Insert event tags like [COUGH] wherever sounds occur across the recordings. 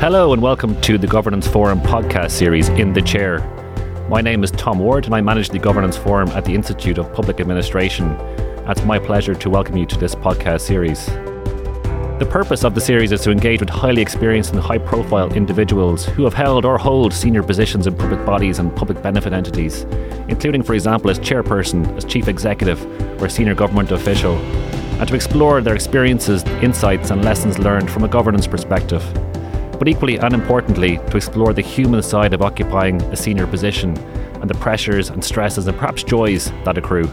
Hello and welcome to the Governance Forum podcast series In the Chair. My name is Tom Ward and I manage the Governance Forum at the Institute of Public Administration. It's my pleasure to welcome you to this podcast series. The purpose of the series is to engage with highly experienced and high profile individuals who have held or hold senior positions in public bodies and public benefit entities, including, for example, as chairperson, as chief executive, or senior government official, and to explore their experiences, insights, and lessons learned from a governance perspective. But equally and importantly, to explore the human side of occupying a senior position and the pressures and stresses and perhaps joys that accrue.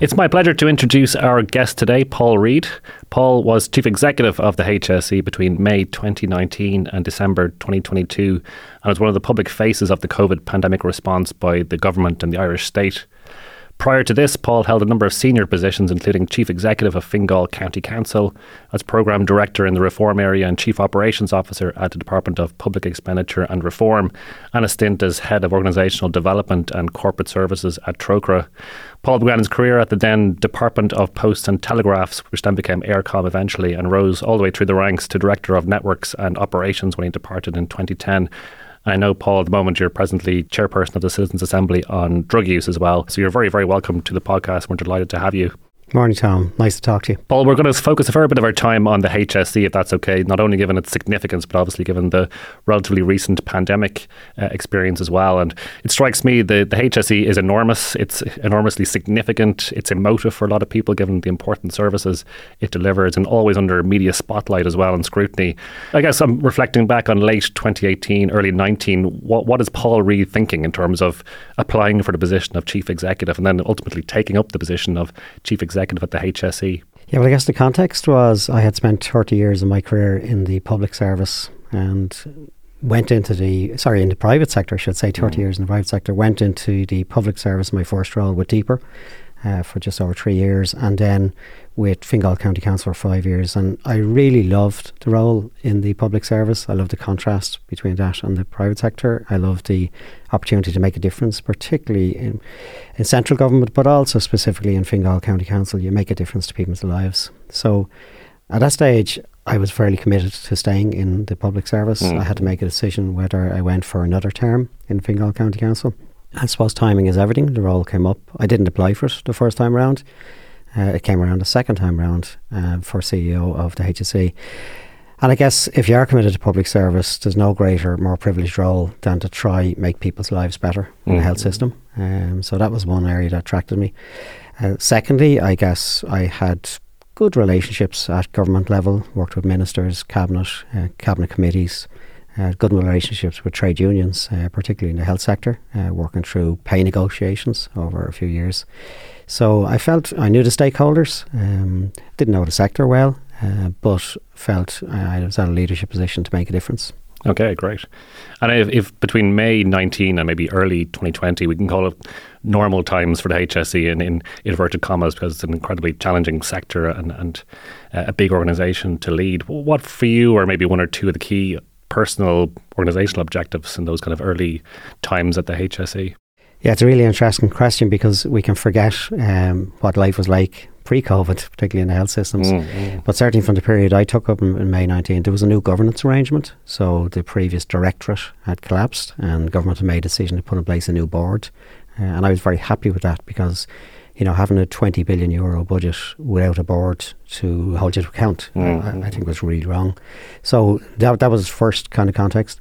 It's my pleasure to introduce our guest today, Paul Reid. Paul was Chief Executive of the HSE between May 2019 and December 2022 and was one of the public faces of the COVID pandemic response by the government and the Irish state. Prior to this, Paul held a number of senior positions, including Chief Executive of Fingal County Council, as Programme Director in the Reform Area and Chief Operations Officer at the Department of Public Expenditure and Reform, and a stint as Head of Organisational Development and Corporate Services at Trócaire. Paul began his career at the then Department of Posts and Telegraphs, which then became Eircom eventually, and rose all the way through the ranks to Director of Networks and Operations when he departed in 2010. I know, Paul, at the moment you're presently chairperson of the Citizens Assembly on drug use as well. So you're very, very welcome to the podcast. We're delighted to have you. Morning, Tom. Nice to talk to you. Paul, we're going to focus a fair bit of our time on the HSE, if that's okay, not only given its significance, but obviously given the relatively recent pandemic uh, experience as well. And it strikes me that the HSE is enormous. It's enormously significant. It's emotive for a lot of people, given the important services it delivers, and always under media spotlight as well and scrutiny. I guess I'm reflecting back on late 2018, early 19. What, what is Paul Reid thinking in terms of applying for the position of chief executive and then ultimately taking up the position of chief executive? Executive at the HSE. Yeah, well, I guess the context was I had spent 30 years of my career in the public service and went into the, sorry, in the private sector, I should say, 30 mm. years in the private sector, went into the public service, my first role with DPER uh, for just over three years, and then with Fingal County Council for five years. And I really loved the role in the public service. I love the contrast between that and the private sector. I love the opportunity to make a difference, particularly in, in central government, but also specifically in Fingal County Council. You make a difference to people's lives. So at that stage, I was fairly committed to staying in the public service. Mm. I had to make a decision whether I went for another term in Fingal County Council. I suppose timing is everything. The role came up. I didn't apply for it the first time around. Uh, it came around the second time round uh, for CEO of the HSE. And I guess if you are committed to public service, there's no greater, more privileged role than to try make people's lives better mm. in the health mm. system. Um, so that was one area that attracted me. Uh, secondly, I guess I had good relationships at government level, worked with ministers, cabinet, uh, cabinet committees, uh, good relationships with trade unions, uh, particularly in the health sector, uh, working through pay negotiations over a few years. So I felt I knew the stakeholders, um, didn't know the sector well, uh, but felt I was at a leadership position to make a difference. Okay, great. And if, if, between May 19 and maybe early 2020, we can call it normal times for the HSE in, in inverted commas because it's an incredibly challenging sector and, and uh, a big organisation to lead. What for you are maybe one or two of the key personal organizational objectives in those kind of early times at the HSE? Yeah, it's a really interesting question because we can forget um, what life was like pre-COVID, particularly in the health systems. Mm, mm. But certainly from the period I took up in, in, May 19, there was a new governance arrangement. So the previous directorate had collapsed, and government had made a decision to put in place a new board. Uh, and I was very happy with that because you know, having a 20 billion euro budget without a board to hold you to account, mm-hmm. I, I, think was really wrong. So that, that was first kind of context.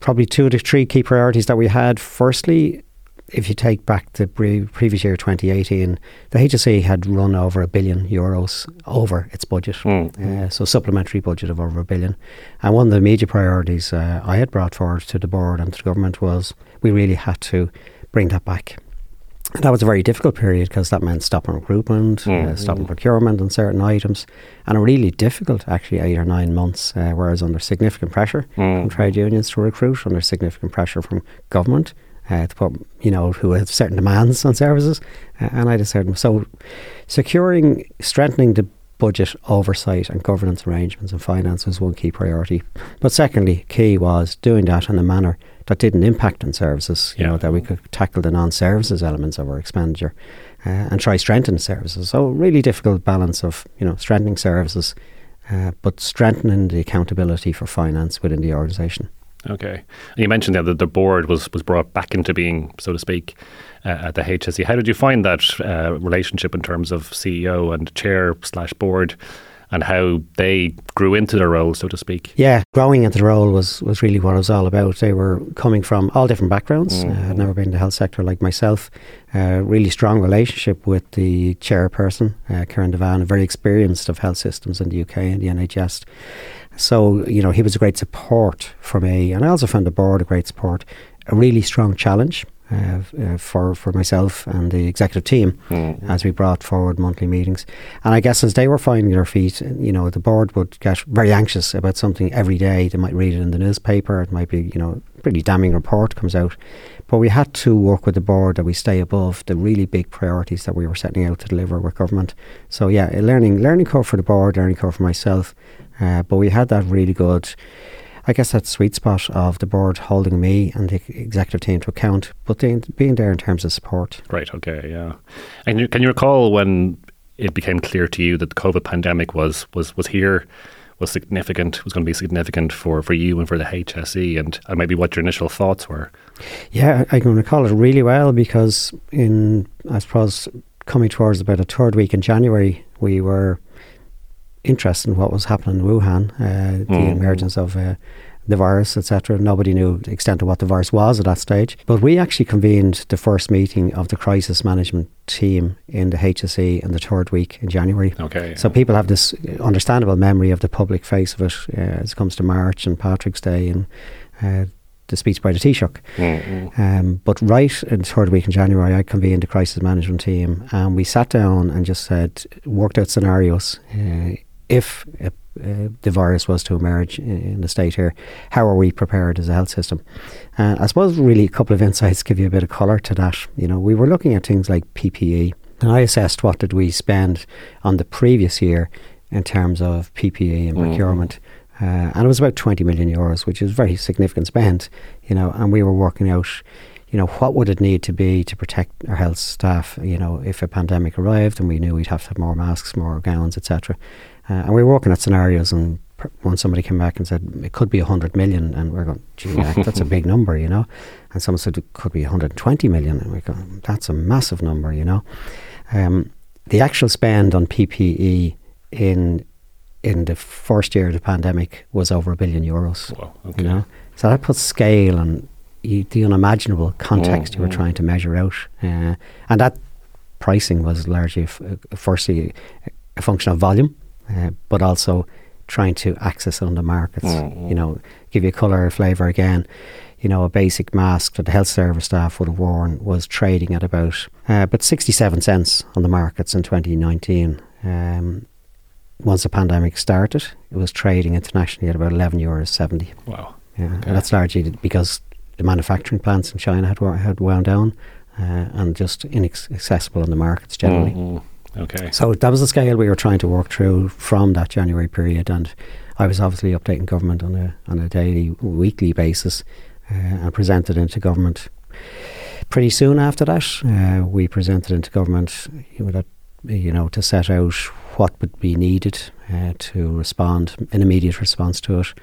Probably two of the three key priorities that we had. Firstly, if you take back the pre- previous year, 2018, the HSE had run over a billion euros over its budget. Mm-hmm. Uh, so supplementary budget of over a billion. And one of the major priorities uh, I had brought forward to the board and to the government was we really had to bring that back that was a very difficult period because that meant stopping recruitment, mm. uh, stopping procurement on certain items, and a really difficult, actually, eight or nine months. Uh, whereas under significant pressure mm. from trade unions to recruit, under significant pressure from government uh, to put, you know, who have certain demands on services, uh, and I decided so securing, strengthening the budget oversight and governance arrangements and finance was one key priority. But secondly, key was doing that in a manner that didn't impact on services, you yeah. know, that we could tackle the non-services elements of our expenditure uh, and try strengthen services. So really difficult balance of, you know, strengthening services uh, but strengthening the accountability for finance within the organisation. Okay. And you mentioned that the board was, was brought back into being, so to speak, uh, at the HSE. How did you find that uh, relationship in terms of CEO and chair slash board? And how they grew into their role, so to speak. Yeah, growing into the role was, was really what it was all about. They were coming from all different backgrounds. Mm. Uh, I'd never been in the health sector like myself. Uh, really strong relationship with the chairperson, uh, Ciarán Devane, very experienced of health systems in the UK and the NHS. So, you know, he was a great support for me. And I also found the board a great support, a really strong challenge. Uh, uh, for for myself and the executive team mm-hmm. as we brought forward monthly meetings. And I guess as they were finding their feet, you know, the board would get very anxious about something every day. They might read it in the newspaper. It might be, you know, pretty damning report comes out. But we had to work with the board that we stay above the really big priorities that we were setting out to deliver with government. So yeah, a learning learning curve for the board, learning curve for myself. Uh, but we had that really good I guess that sweet spot of the board holding me and the executive team to account, but being there in terms of support. Right. Okay. Yeah. And can you recall when it became clear to you that the COVID pandemic was was was here? Was significant, was going to be significant for, for you and for the HSE, and, and maybe what your initial thoughts were. Yeah, I can recall it really well because in, I suppose, coming towards about a third week in January, we were interest in what was happening in Wuhan, uh, the mm. emergence of uh, the virus, etc. Nobody knew the extent of what the virus was at that stage. But we actually convened the first meeting of the crisis management team in the HSE in the third week in January. Okay. So people have this understandable memory of the public face of it uh, as it comes to March and Patrick's Day and uh, the speech by the Taoiseach. Mm-hmm. Um, but right in the third week in January, I convened the crisis management team and we sat down and just said, worked out scenarios. Uh, if uh, uh, the virus was to emerge in, in, the state here, how are we prepared as a health system? Uh, I suppose really a couple of [LAUGHS] insights give you a bit of colour to that. You know, we were looking at things like PPE, and I assessed what did we spend on the previous year in terms of PPE and mm. procurement. Uh, and it was about 20 million euros, which is very significant spend, you know, and we were working out, you know, what would it need to be to protect our health staff, you know, if a pandemic arrived and we knew we'd have to have more masks, more gowns, etc. Uh, and we were working at scenarios, and when somebody came back and said it could be 100 million, and we're going, gee, [LAUGHS] that's a big number, you know. And someone said it could be 120 million, and we go, that's a massive number, you know. Um, the actual spend on PPE in in the first year of the pandemic was over a billion euros. Wow, okay. You know, so that puts scale and the unimaginable context mm, you were mm. trying to measure out, uh, and that pricing was largely, f- firstly, a function of volume uh, but also trying to access it on the markets. Mm-hmm. You know, give you a colour or flavour again. You know, a basic mask that the health service staff would have worn was trading at about uh, about 67 cents on the markets in 2019. Um, once the pandemic started, it was trading internationally at about 11 euros 70. Wow. Yeah, okay. and that's largely because the manufacturing plants in China had, had wound down uh, and just inaccessible on the markets generally. Mm-hmm. Okay. So that was the scale we were trying to work through from that January period, and I was obviously updating government on a on a daily, weekly basis, uh, and presented into government. Pretty soon after that, uh, we presented into government, you know, to set out what would be needed uh, to respond, an immediate response to it,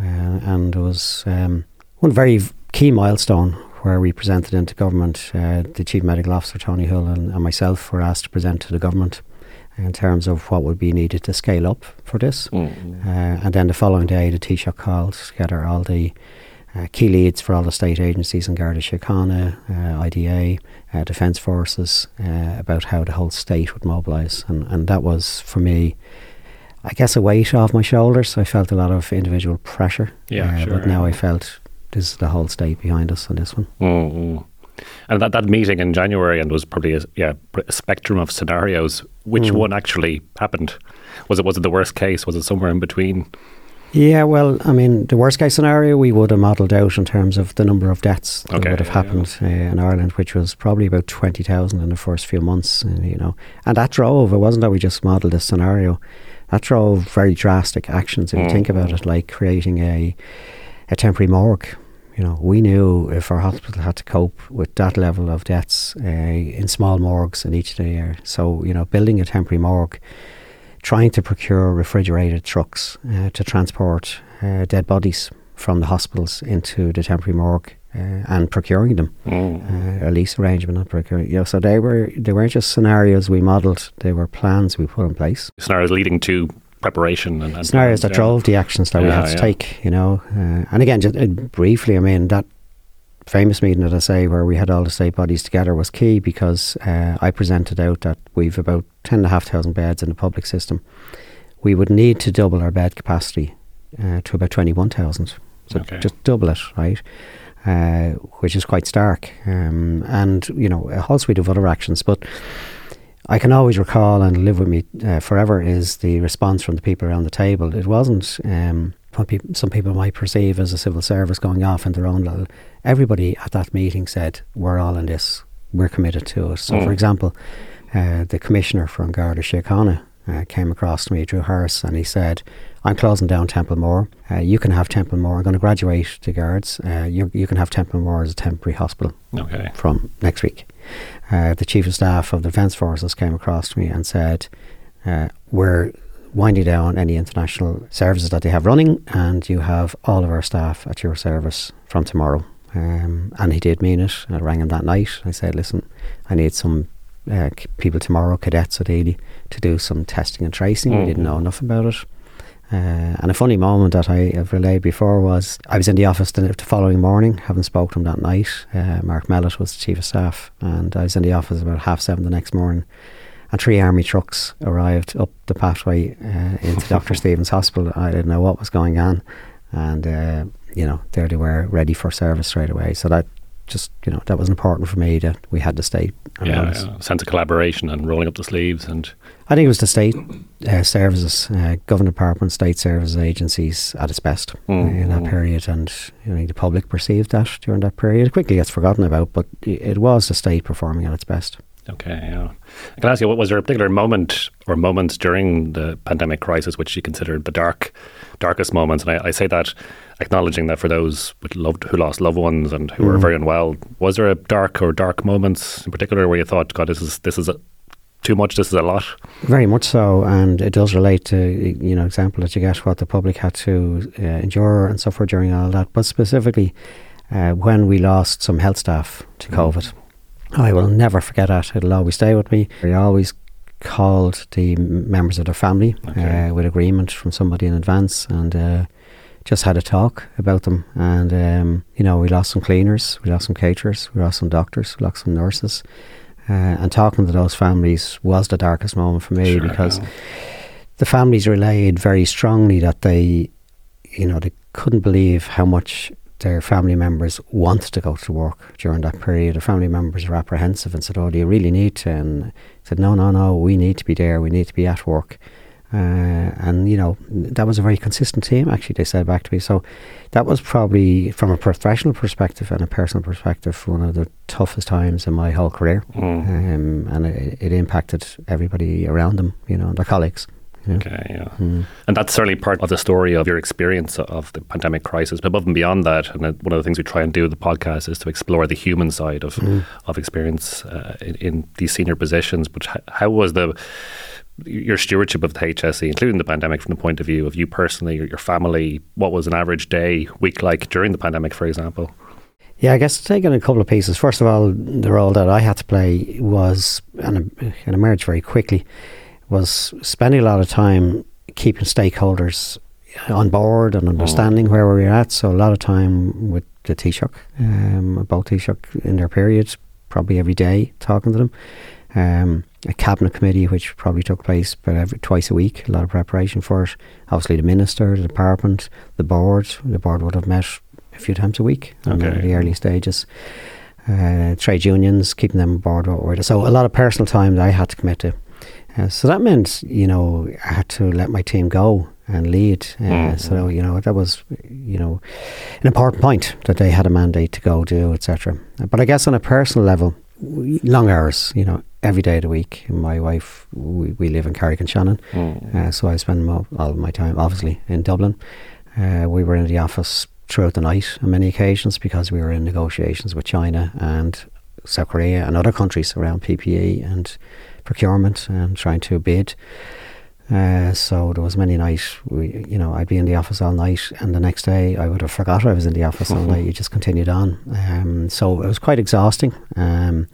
uh, and there was um, one very key milestone where we presented into government. Uh, the Chief Medical Officer, Tony Holohan, and, and, myself were asked to present to the government in terms of what would be needed to scale up for this. Mm-hmm. Uh, and then the following day, the Taoiseach called together all the uh, key leads for all the state agencies in Garda Síochána, uh, IDA, uh, Defence Forces, uh, about how the whole state would mobilise. And, and that was, for me, I guess, a weight off my shoulders. I felt a lot of individual pressure. Yeah, sure. But now I felt is the whole state behind us on this one. Mm-hmm. And that, that meeting in January, and was probably a, yeah a spectrum of scenarios. Which mm. one actually happened? Was it was it the worst case? Was it somewhere in between? Yeah, well, I mean, the worst case scenario we would have modelled out in terms of the number of deaths that okay, would have happened yeah. uh, in Ireland, which was probably about twenty thousand in the first few months. Uh, you know, and that drove. It wasn't that we just modelled this scenario. That drove very drastic actions. If mm. you think about it, like creating a a temporary morgue you know, we knew if our hospital had to cope with that level of deaths uh, in small morgues in each day. So, you know, building a temporary morgue trying to procure refrigerated trucks uh, to transport uh, dead bodies from the hospitals into the temporary morgue uh, and procuring them, Mm. uh, a lease arrangement, not procuring. You know, so they were they weren't just scenarios we modelled; they were plans we put in place. Scenarios leading to preparation and, and Scenarios that yeah. drove the actions that we had to yeah. take. You know, uh, and again, just uh, briefly, I mean that famous meeting that I say where we had all the state bodies together was key because uh, I presented out that we've about ten and a half thousand beds in the public system. We would need to double our bed capacity uh, to about twenty one thousand. So Okay. just double it, right? Uh, which is quite stark, um, and you know a whole suite of other actions. But I can always recall and live with me uh, forever is the response from the people around the table. It wasn't um, what some people might perceive as a civil service going off in their own little. Everybody at that meeting said, "We're all in this. We're committed to it." So, for Mm. example, uh, the commissioner from Garda Síochána uh, came across to me, Drew Harris, and he said, "I'm closing down Templemore. Uh, you can have Templemore. I'm going to graduate the guards. Uh, you, you can have Templemore as a temporary hospital." Okay. from next week. Uh, the chief of staff of the defence forces came across to me and said, uh, "We're winding down any international services that they have running, and you have all of our staff at your service from tomorrow." Um, and he did mean it. I rang him that night. I said, "Listen, I need some." Uh, people tomorrow, cadets at Ely, to do some testing and tracing. We didn't know Mhm. enough about it. Uh, and a funny moment that I have relayed before was I was in the office the, the following morning, having spoke to him that night. Uh, Mark Mellett was the chief of staff, and I was in the office about half seven the next morning. And three army trucks arrived up the pathway uh, into Dr. [LAUGHS] Steevens Hospital. I didn't know what was going on, and uh, you know there they were, ready for service straight away. So that just you know that was important for me that we had the state around Yeah, yeah. sense of collaboration and rolling up the sleeves and I think it was the state uh, services, uh, government departments, state services agencies at its best Mm, in that mm. period, and you know, the public perceived that during that period. It quickly gets forgotten about, but it was the state performing at its best. Okay, yeah. I can ask you, what was there a particular moment or moments during the pandemic crisis which you considered the dark, darkest moments? And I, I say that acknowledging that for those with loved, who lost loved ones and who were Mm. very unwell, was there a dark or dark moments in particular where you thought, God, this is this is a, too much, this is a lot? Very much so, and it does relate to you know example that you get what the public had to uh, endure and suffer during all that. But specifically, uh, when we lost some health staff to Mm. COVID, I will never forget that. It'll always stay with me. We always called the members of their family Okay. uh, with agreement from somebody in advance, and uh, just had a talk about them. And um, you know, we lost some cleaners, we lost some caterers, we lost some doctors, we lost some nurses. Uh, and talking to those families was the darkest moment for me Sure, because the families relayed very strongly that they, you know, they couldn't believe how much their family members wanted to go to work during that period. The family members were apprehensive and said, "Oh, do you really need to?" And I said, "No, no, no. We need to be there. We need to be at work." Uh, and you know that was a very consistent team. Actually, they said back to me. So that was probably, from a professional perspective and a personal perspective, one of the toughest times in my whole career. Mm. Um, and it, it impacted everybody around them. You know, their colleagues. Know. Okay, yeah. Mm. And that's certainly part of the story of your experience of the pandemic crisis. But above and beyond that, and one of the things we try and do with the podcast is to explore the human side of Mm. of experience uh, in, in these senior positions. But how was the your stewardship of the HSE, including the pandemic, from the point of view of you personally or your family? What was an average day, week like during the pandemic, for example? Yeah, I guess taking a couple of pieces. First of all, the role that I had to play was, and it emerged very quickly, was spending a lot of time keeping stakeholders on board and understanding where we were at. So a lot of time with the Taoiseach, um, about Taoiseach in their periods, probably every day talking to them. Um, a cabinet committee, which probably took place about every, twice a week, a lot of preparation for it. Obviously, the minister, the department, the board. The board would have met a few times a week in the- Okay. the early stages. Uh, trade unions, keeping them on board. we're- So a lot of personal time that I had to commit to. Uh, so that meant, you know, I had to let my team go and lead. Uh, Mm. So, you know, that was, you know, an important point that they had a mandate to go do, etc. But I guess on a personal level, long hours, you know, every day of the week. My wife, we, we live in Carrick-on-Shannon, uh, so I spend mo- all of my time, obviously, in Dublin. Uh, we were in the office throughout the night on many occasions because we were in negotiations with China and South Korea and other countries around PPE and procurement and trying to bid. Uh, so there was many nights, we, you know, I'd be in the office all night, and the next day I would have forgot I was in the office all night. [LAUGHS] You just continued on. Um, so it was quite exhausting. Um,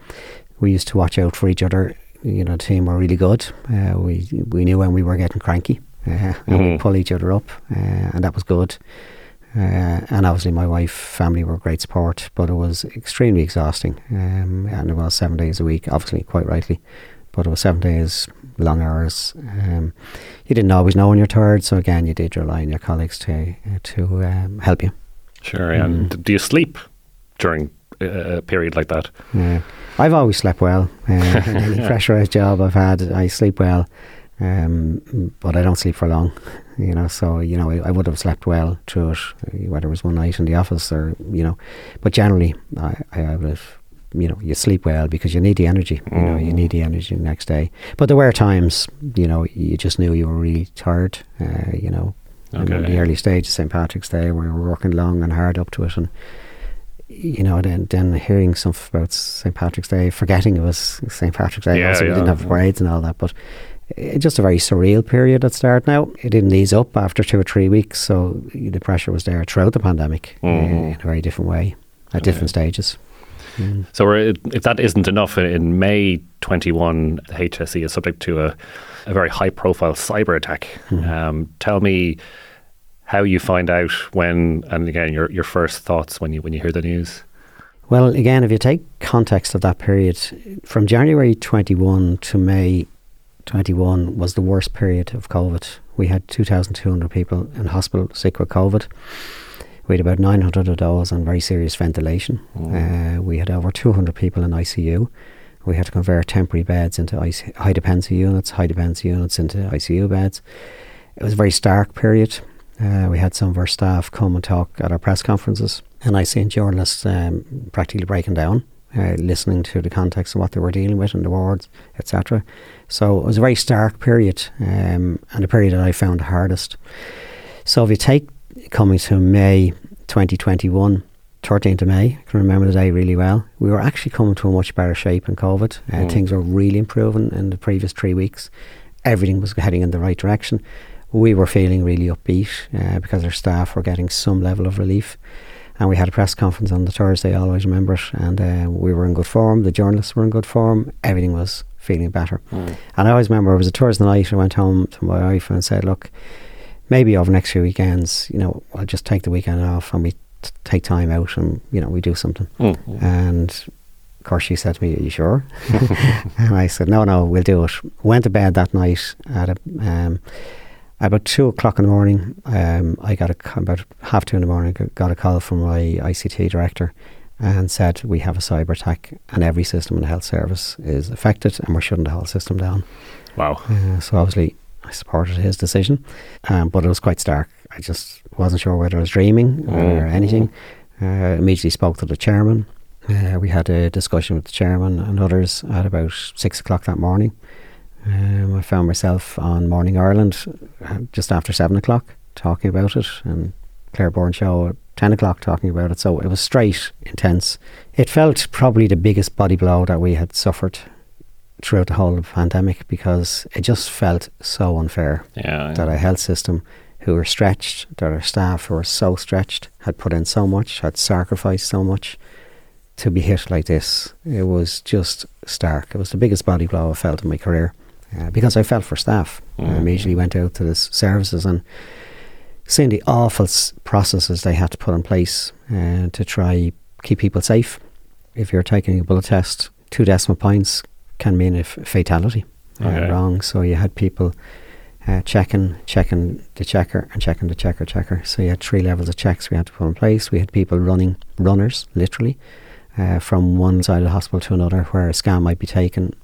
we used to watch out for each other. You know, the team were really good. Uh, we we knew when we were getting cranky, uh, and Mhm. we'd pull each other up, uh, and that was good. Uh, and obviously, my wife, family were great support, but it was extremely exhausting. Um, and it was seven days a week, obviously, quite rightly, but it was seven days, long hours. Um, you didn't always know when you're tired, so again, you did rely on your colleagues to to um, help you. Sure. And Mm. do you sleep during a a period like that? Uh, I've always slept well. Uh, [LAUGHS] in any pressurized job I've had, I sleep well, um, but I don't sleep for long. You know, so you know, I, I would have slept well through it, uh, whether it was one night in the office or you know, but generally, I, I would have. You know, you sleep well because you need the energy. You know, you Mm. need the energy the next day. But there were times, you know, you just knew you were really tired. Uh, you know, in the early stage of St Patrick's Day, we were working long and hard up to it, and you know, then then hearing stuff about St Patrick's Day, forgetting it was St Patrick's Day, Yeah, also we didn't have parades and all that, but it, just a very surreal period at start. Now it didn't ease up after two or three weeks, so the pressure was there throughout the pandemic uh, Mhm. in a very different way at different stages. Mm. So we're, if that isn't enough, in May 21, the HSE is subject to a, a very high profile cyber attack. Mhm. Um, tell me how you find out when, and again, your, your first thoughts when you, when you hear the news. Well, again, if you take context of that period, from January 21 to May 21 was the worst period of COVID. We had 2,200 people in hospital sick with COVID. We had about 900 of those on very serious ventilation. Mm. Uh, we had over 200 people in ICU. We had to convert temporary beds into IC- high dependency units, high dependency units into ICU beds. It was a very stark period. Uh, we had some of our staff come and talk at our press conferences, and I seen journalists um, practically breaking down, uh, listening to the context of what they were dealing with in the wards, etc. So it was a very stark period, um, and a period that I found the hardest. So if you take coming to May 2021, 13th of May, I can remember the day really well. We were actually coming to a much better shape in COVID. Uh, Mm. Things were really improving in the previous three weeks. Everything was heading in the right direction. We were feeling really upbeat uh, because our staff were getting some level of relief. And we had a press conference on the Thursday, I always remember it. And uh, we were in good form. The journalists were in good form. Everything was feeling better. Mm. And I always remember it was a Thursday night. I went home to my wife and said, "Look, maybe over the next few weekends, you know, I'll just take the weekend off and we t- take time out and you know we do something." Mm. Mm. And of course, she said to me, "Are you sure?" [LAUGHS] and I said, "No, no, we'll do it." Went to bed that night at a, um, about two o'clock in the morning. Um, I got a about half two in the morning. Got a call from my ICT director. And said we have a cyber attack and every system in the health service is affected and we're shutting the whole system down. Wow. Uh, so obviously, I supported his decision, um, but it was quite stark. I just wasn't sure whether I was dreaming or Mm. anything. Uh, immediately spoke to the chairman. Uh, we had a discussion with the chairman and others at about six o'clock that morning. Um, I found myself on Morning Ireland uh, just after seven o'clock talking about it, and Claire Byrne show at ten o'clock talking about it. So it was straight, intense. It felt probably the biggest body blow that we had suffered throughout the whole of the pandemic because it just felt so unfair Yeah. that our health system, who were stretched, that our staff who were so stretched, had put in so much, had sacrificed so much to be hit like this. It was just stark. It was the biggest body blow I felt in my career uh, because I felt for staff. I Mm. immediately went out to the services and seeing the awful s- processes they had to put in place uh, to try keep people safe. If you're taking a blood test, two decimal points can mean a fatality. Uh, Okay. wrong. So you had people uh, checking, checking the checker, and checking the checker, checker. So you had three levels of checks we had to put in place. We had people running, runners, literally, uh, from one side of the hospital to another, where a scan might be taken.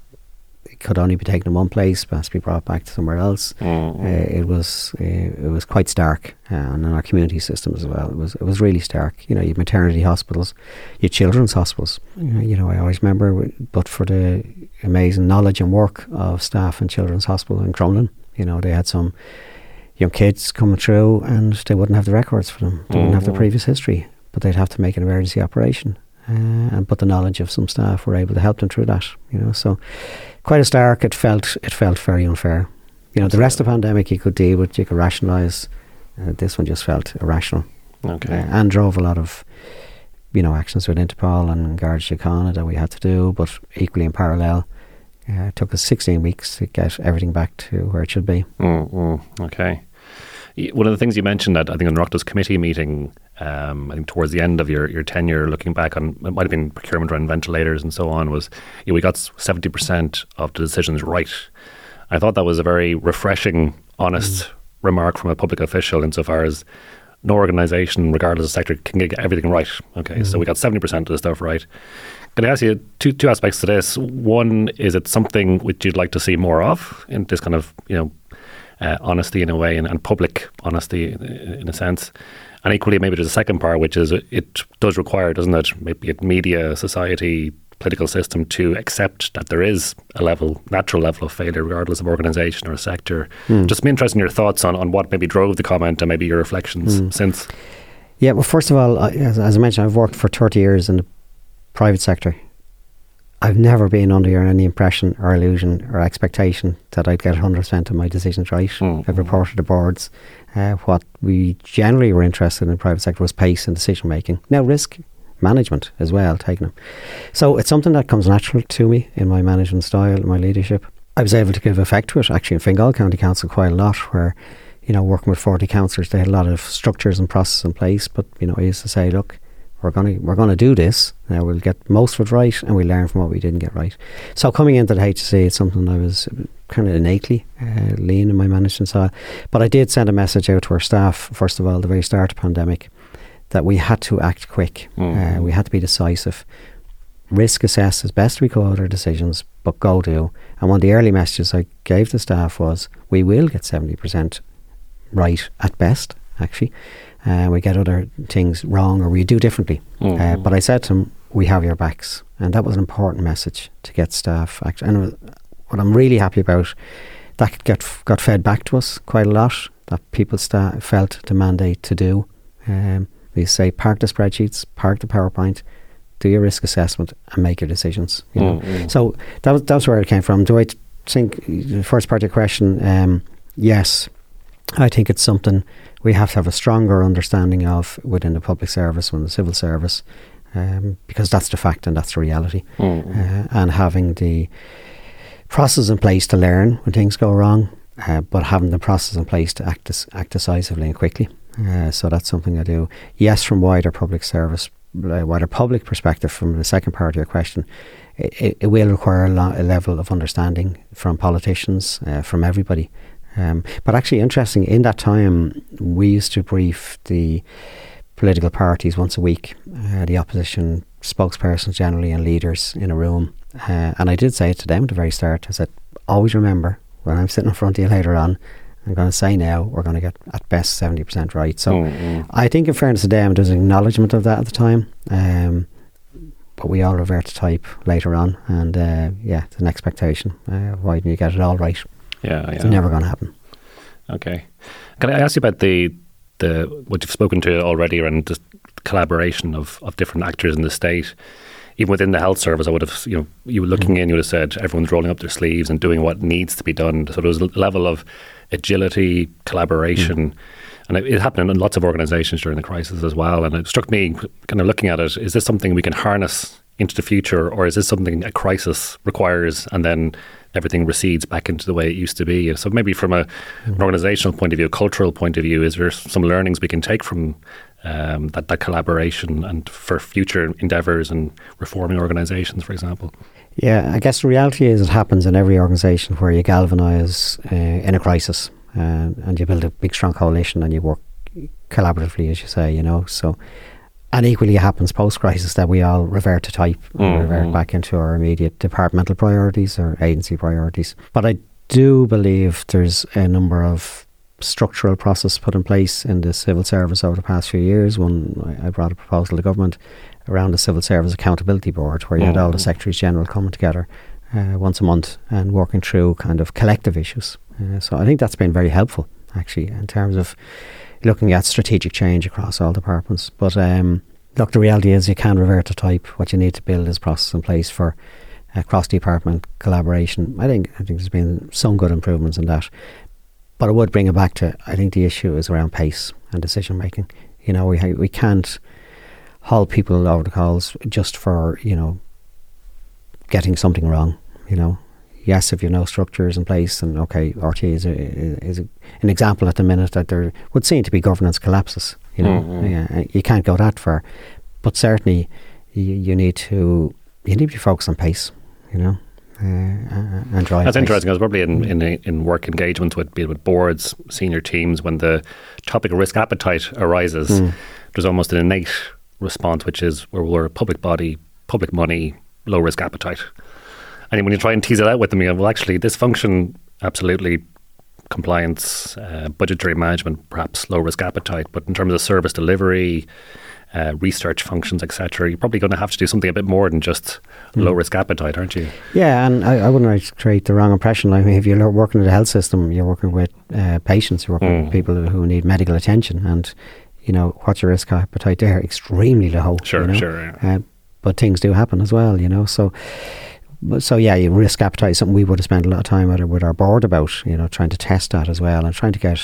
Could only be taken in one place, but has to be brought back to somewhere else. Mm. Uh, it was uh, it was quite stark, uh, and in our community system as well. It was it was really stark. You know, your maternity hospitals, your children's hospitals. You know, I always remember, but for the amazing knowledge and work of staff in Children's Hospital in Crumlin, you know, they had some young kids coming through, and they wouldn't have the records for them. They wouldn't have the Mhm. previous history, but they'd have to make an emergency operation. Uh, and but the knowledge of some staff were able to help them through that. You know, so quite a stark. It felt it felt very unfair. You know, the rest of the pandemic you could deal with, you could rationalise. Uh, this one just felt irrational. Okay. Uh, and drove a lot of, you know, actions with Interpol and Garda Síochána that we had to do, but equally in parallel, uh, it took us 16 weeks to get everything back to where it should be. Mm, mm, okay. One of the things you mentioned that I think on Oireachtas committee meeting, um, I think towards the end of your, your tenure, looking back on it might have been procurement around ventilators and so on, was you know, we got 70% of the decisions right. I thought that was a very refreshing, honest mm. remark from a public official insofar as no organisation, regardless of sector, can get everything right. Okay, mm. so we got 70% of the stuff right. Can I ask you two, two aspects to this? One, is it something which you'd like to see more of in this kind of, you know, uh, honesty in a way and, and, public honesty in a sense? And equally, maybe there's a second part, which is it does require, doesn't it, maybe a media, society, political system to accept that there is a level, natural level of failure, regardless of organisation or sector. Mm. Just be interested in your thoughts on, on what maybe drove the comment and maybe your reflections mm. since. Yeah, well, first of all, as, as I mentioned, I've worked for 30 years in the private sector. I've never been under any impression or illusion or expectation that I'd get 100% of my decisions right. Mm. I've reported to boards. Uh, what we generally were interested in the private sector was pace and decision making. Now, risk management as well, taking them. So it's something that comes natural to me in my management style, my leadership. I was able to give effect to it actually in Fingal County Council quite a lot, where, you know, working with 40 councillors, they had a lot of structures and processes in place. But, you know, I used to say, look, we're going to we're going to do this. Now we'll get most of it right, and we learn from what we didn't get right. So coming into the HSE, it's something I was kind of innately uh, lean in my management style. But I did send a message out to our staff first of all, the very start of the pandemic, that we had to act quick. Mm. Uh, we had to be decisive. Risk assess as best we could our decisions, but go do. And one of the early messages I gave the staff was, we will get 70% right at best, actually. Uh, we get other things wrong or we do differently. Mm. Uh, but I said to them, we have your backs. And that was an important message to get staff. Act- and what I'm really happy about, that got, got fed back to us quite a lot, that people sta- felt the mandate to do. Um, we say park the spreadsheets, park the PowerPoint, do your risk assessment, and make your decisions. You know? mm-hmm. So that was that's where it came from. Do I think the first part of the question? Um, yes, I think it's something we have to have a stronger understanding of within the public service, within the civil service, um, because that's the fact and that's the reality. Mm-hmm. Uh, and having the process in place to learn when things go wrong, uh, but having the process in place to act, des- act decisively and quickly. Uh, so that's something I do. Yes, from wider public service, uh, wider public perspective, from the second part of your question, it, it will require a, lo- a, level of understanding from politicians, uh, from everybody. Um, but actually, interesting, in that time, we used to brief the political parties once a week, uh, the opposition spokespersons generally and leaders in a room. Uh, and I did say it to them at the very start. I said, always remember when I'm sitting in front of you later on, I'm going to say now we're going to get at best 70% right. So mm-hmm. I think, in fairness to them, there's an acknowledgement of that at the time. Um, but we all revert to type later on. And uh, yeah, it's an expectation. Uh, why don't you get it all right? Yeah, yeah. It's never going to happen. Okay. Can I ask you about the the what you've spoken to already around the collaboration of, of different actors in the state? Even within the health service, I would have, you know, you were looking mm. in, you would have said everyone's rolling up their sleeves and doing what needs to be done. So there was a level of agility, collaboration. Mm. And it, it, happened in lots of organizations during the crisis as well. And it struck me, kind of looking at it, is this something we can harness into the future, or is this something a crisis requires and then everything recedes back into the way it used to be? So maybe from a, mm. an organizational point of view, a cultural point of view, is there some learnings we can take from um, that, that collaboration and for future endeavours and reforming organisations, for example? Yeah, I guess the reality is it happens in every organisation where you galvanise uh, in a crisis uh, and you build a big strong coalition and you work collaboratively, as you say, you know. So, and equally it happens post crisis that we all revert to type mm-hmm. and revert back into our immediate departmental priorities or agency priorities. But I do believe there's a number of structural process put in place in the civil service over the past few years. One, I brought a proposal to government around the Civil Service Accountability Board, where you had all the mm. Secretaries General coming together uh, once a month and working through kind of collective issues. Uh, so I think that's been very helpful, actually, in terms of looking at strategic change across all departments. But um, look, the reality is you can revert to type. What you need to build is process in place for uh, cross department collaboration. I think I think there's been some good improvements in that. But I would bring it back to I think the issue is around pace and decision making. You know, we we can't haul people over the coals just for you know getting something wrong. You know, yes, if you know structures in place, and okay, RTÉ is, a, is a, an example at the minute that there would seem to be governance collapses. You know, mm-hmm. yeah, you can't go that far, but certainly you, you need to you need to be focused on pace. You know. Uh, and drive That's pace. interesting. was probably in, in in work engagements with with boards, senior teams, when the topic of risk appetite arises, mm. there's almost an innate response, which is where we're a public body, public money, low risk appetite. And when you try and tease it out with them, you go, well, actually, this function, absolutely compliance, uh, budgetary management, perhaps low risk appetite, but in terms of service delivery, uh, research functions, etc., you're probably going to have to do something a bit more than just mm. low risk appetite, aren't you? Yeah, and I, I wouldn't create the wrong impression. I mean, if you're working in the health system, you're working with uh, patients, you're working mm. with people who need medical attention, and you know what's your risk appetite there? Extremely low. Sure, you know? sure. Yeah. Uh, but things do happen as well, you know. So so yeah, you risk appetite is something we would have spent a lot of time with, with our board about, you know, trying to test that as well and trying to get,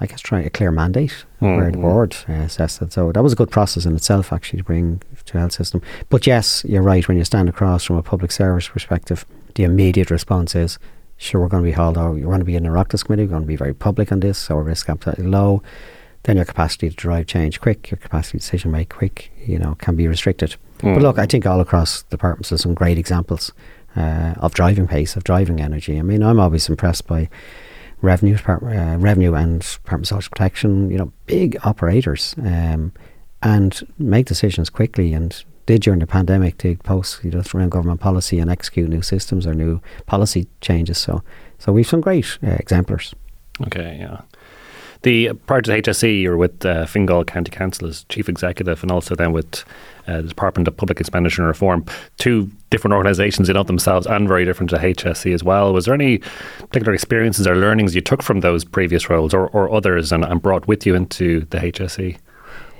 I guess, trying a clear mandate mm-hmm. where the board uh, assessed it. So that was a good process in itself, actually, to bring to health system. But yes, you're right. When you stand across from a public service perspective, the immediate response is, sure, we're going to be hauled out. You're going to be in the Oireachtas committee. We're going to be very public on this. So risk appetite is low. Then your capacity to drive change quick, your capacity to decision make quick, you know, can be restricted. Mm. But look, I think all across the departments there's some great examples uh, of driving pace, of driving energy. I mean, I'm always impressed by revenue, uh, revenue and Department of Social Protection. You know, big operators um, and make decisions quickly and did during the pandemic to post you know around government policy and execute new systems or new policy changes. So, so we've some great uh, exemplars. Okay, yeah. The prior to HSE, you were with uh, Fingal County Council as chief executive, and also then with uh, the Department of Public Expenditure and Reform. Two different organisations in of themselves, and very different to HSE as well. Was there any particular experiences or learnings you took from those previous roles, or, or others, and, and brought with you into the HSE?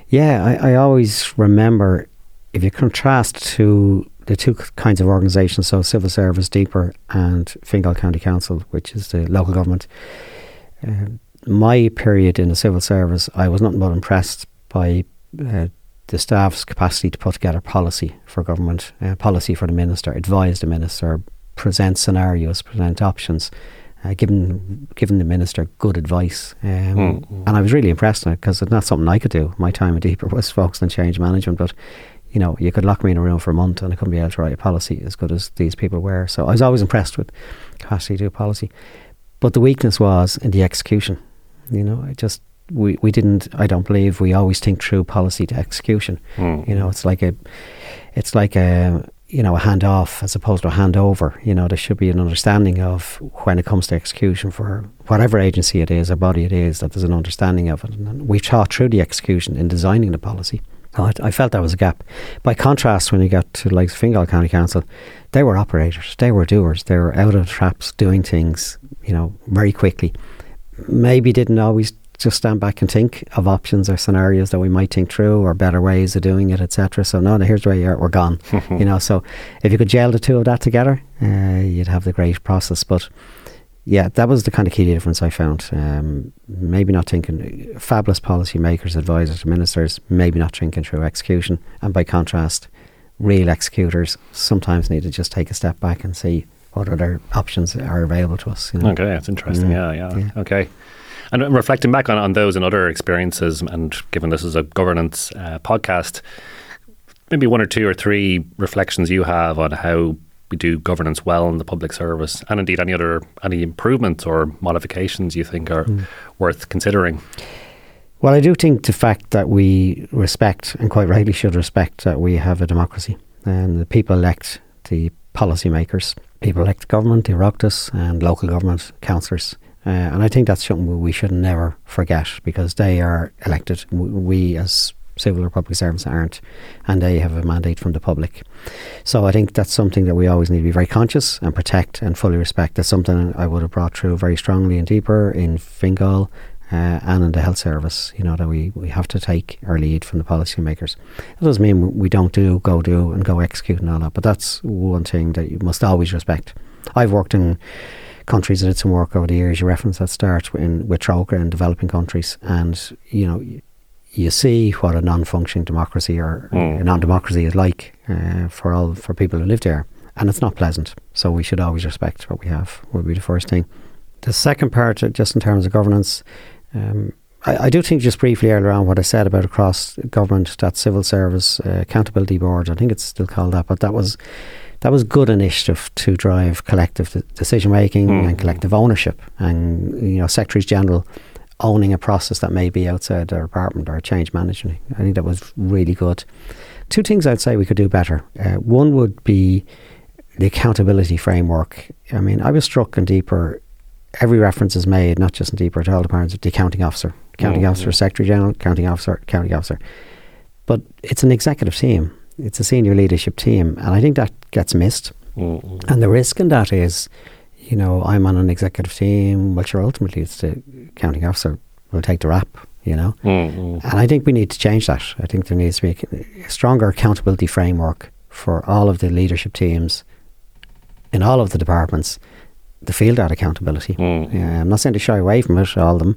Yeah, I, I always remember if you contrast to the two kinds of organisations, so civil service, DPER, and Fingal County Council, which is the local government. Uh, my period in the civil service, I was nothing but impressed by uh, the staff's capacity to put together policy for government, uh, policy for the minister, advise the minister, present scenarios, present options, uh, giving giving the minister good advice. Um, mm, And I was really impressed because it's not something I could do. My time at DPER was [LAUGHS] focused on change management, but you know, you could lock me in a room for a month and I couldn't be able to write a policy as good as these people were. So I was always impressed with capacity to do policy. But the weakness was in the execution. You know, I just we, we didn't I don't believe we always think through policy to execution. Mm. You know, it's like a it's like a you know, a hand off as opposed to a handover. You know, there should be an understanding of when it comes to execution for whatever agency it is or body it is, that there's an understanding of it. And we thought through the execution in designing the policy. I, I, felt that was a gap. By contrast, when you got to like Fingal County Council, they were operators, they were doers, they were out of traps doing things, you know, very quickly. Maybe didn't always just stand back and think of options or scenarios that we might think through or better ways of doing it, etc. So no, here's where you are, we're gone. [LAUGHS] you know, so if you could gel the two of that together, uh, you'd have the great process. But yeah, that was the kind of key difference I found. Um, maybe not thinking fabulous policy makers, advisors, ministers, maybe not thinking through execution, and by contrast, real executors sometimes need to just take a step back and see what other options are available to us. You know? Okay, that's interesting. Mm. Yeah, yeah, yeah. Okay. And reflecting back on, on those and other experiences, and given this is a governance uh, podcast, maybe one or two or three reflections you have on how we do governance well in the public service, and indeed any other any improvements or modifications you think are mm. worth considering. Well, I do think the fact that we respect, and quite rightly should respect, that we have a democracy and the people elect the policymakers. People elect government, Oireachtas, and local government councillors. Uh, and I think that's something we should never forget because they are elected. We, as civil or public servants, aren't, and they have a mandate from the public. So I think that's something that we always need to be very conscious and protect and fully respect. That's something I would have brought through very strongly and DPER in Fingal, uh, and in the health service, you know, that we, we have to take our lead from the policymakers. It doesn't mean we don't do, go do, and go execute and all that, but that's one thing that you must always respect. I've worked in countries that did some work over the years. You referenced that start in, with Trócaire in developing countries, and you know, you, you see what a non-functioning democracy or mm. a non-democracy is like uh, for all for people who live there, and it's not pleasant. So we should always respect what we have. Would be the first thing. The second part, uh, just in terms of governance, um, I, I, do think just briefly earlier on what I said about across government, that civil service uh, accountability board. I think it's still called that, but that was that was good initiative to drive collective de- decision making mm. and collective ownership, and you know, secretaries general owning a process that may be outside their department or change management. I think that was really good. Two things I'd say we could do better. Uh, one would be the accountability framework. I mean, I was struck in DPER every reference is made, not just in DPER to all departments, the accounting officer, accounting oh, officer, secretary general, accounting officer, accounting officer. But it's an executive team. It's a senior leadership team, and I think that gets missed. Mm-hmm. And the risk in that is, you know, I'm on an executive team. Well, sure, ultimately it's the accounting officer will take the rap. You know, mm-hmm. and I think we need to change that. I think there needs to be a stronger accountability framework for all of the leadership teams in all of the departments the field that accountability. Mm. Yeah, I'm not saying to shy away from it, all of them,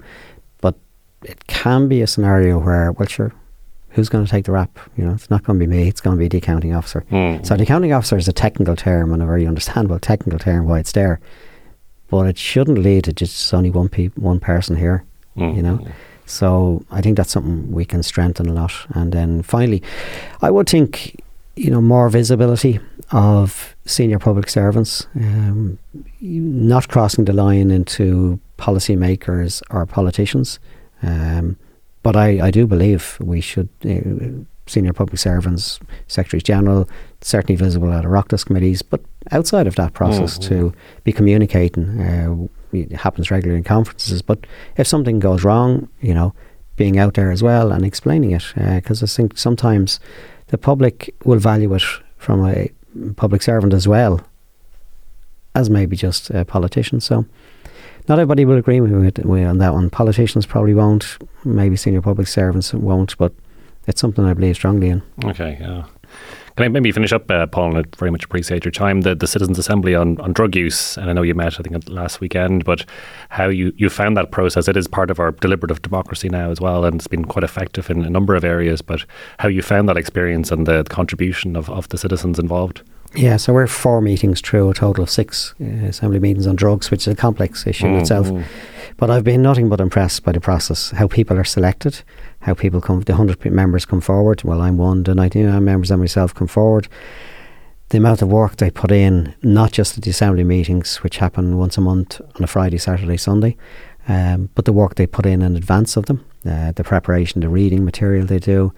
but it can be a scenario where, well, sure, who's going to take the rap? You know, it's not going to be me, it's going to be the accounting officer. Mm. So the accounting officer is a technical term and a very understandable technical term why it's there, but it shouldn't lead to just only one pe- one person here, mm. you know. So I think that's something we can strengthen a lot. And then finally, I would think, you know, more visibility of senior public servants, um, not crossing the line into policymakers or politicians. Um, but I, I do believe we should, uh, senior public servants, secretaries general, certainly visible at Oireachtas committees, but outside of that process mm-hmm. to be communicating. Uh, it happens regularly in conferences, but if something goes wrong, you know, being out there as well and explaining it, because uh, I think sometimes the public will value it from a public servant as well as maybe just a politician. So not everybody will agree with me on that one. Politicians probably won't. Maybe senior public servants won't, but it's something I believe strongly in. Okay, yeah. Can I maybe finish up, uh, Paul? And I very much appreciate your time. The, the Citizens Assembly on, on drug use, and I know you met, I think, last weekend, but how you, you found that process. It is part of our deliberative democracy now as well, and it's been quite effective in a number of areas, but how you found that experience and the contribution of, of the citizens involved? Yeah, so we're four meetings through a total of six uh, assembly meetings on drugs, which is a complex issue mm, in itself. Mm. But I've been nothing but impressed by the process, how people are selected, how people come, the 100 members come forward. Well, I'm one, the 99 members and myself come forward. The amount of work they put in, not just at the assembly meetings, which happen once a month on a Friday, Saturday, Sunday, um, but the work they put in in advance of them, uh, the preparation, the reading material they do,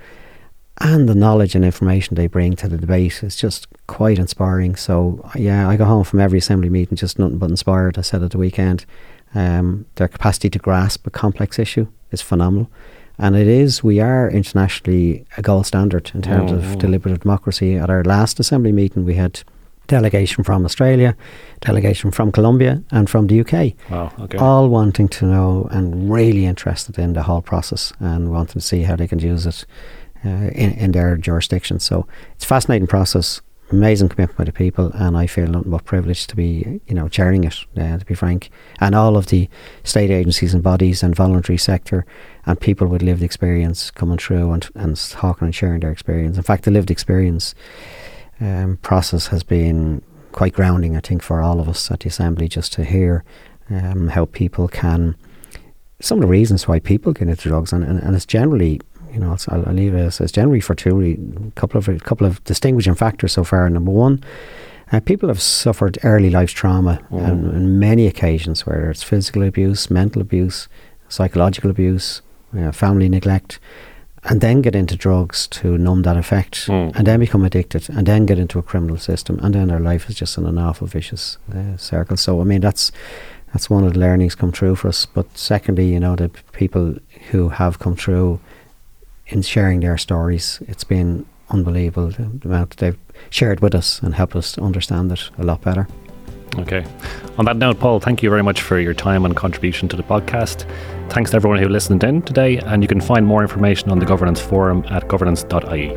and the knowledge and information they bring to the debate is just quite inspiring. So, yeah, I go home from every assembly meeting just nothing but inspired. I said at the weekend, um, their capacity to grasp a complex issue is phenomenal. And it is, we are internationally a gold standard in terms of mm-hmm. deliberative democracy. At our last assembly meeting, we had delegation from Australia, delegation from Colombia, and from the UK. Wow, okay. All wanting to know and really interested in the whole process and wanting to see how they can use it uh, in, in their jurisdiction. So it's a fascinating process, amazing commitment by the people, and I feel nothing but privileged to be, you know, chairing it, uh, to be frank. And all of the state agencies and bodies and voluntary sector and people with lived experience coming through and, and talking and sharing their experience. In fact, the lived experience um, process has been quite grounding, I think, for all of us at the Assembly just to hear um, how people can, some of the reasons why people get into drugs, and, and, and it's generally you know, I'll, I'll leave it as, as generally for two, a couple of a couple of distinguishing factors so far. Number one, uh, people have suffered early life trauma mm. on, many occasions, whether it's physical abuse, mental abuse, psychological abuse, uh, family neglect, and then get into drugs to numb that effect, mm. and then become addicted, and then get into a criminal system, and then their life is just in an awful vicious uh, circle. So, I mean, that's that's one of the learnings come true for us. But secondly, you know, the people who have come through in sharing their stories. It's been unbelievable the amount they've shared with us and helped us to understand it a lot better. Okay. On that note, Paul, thank you very much for your time and contribution to the podcast. Thanks to everyone who listened in today, and you can find more information on the Governance Forum at governance.ie.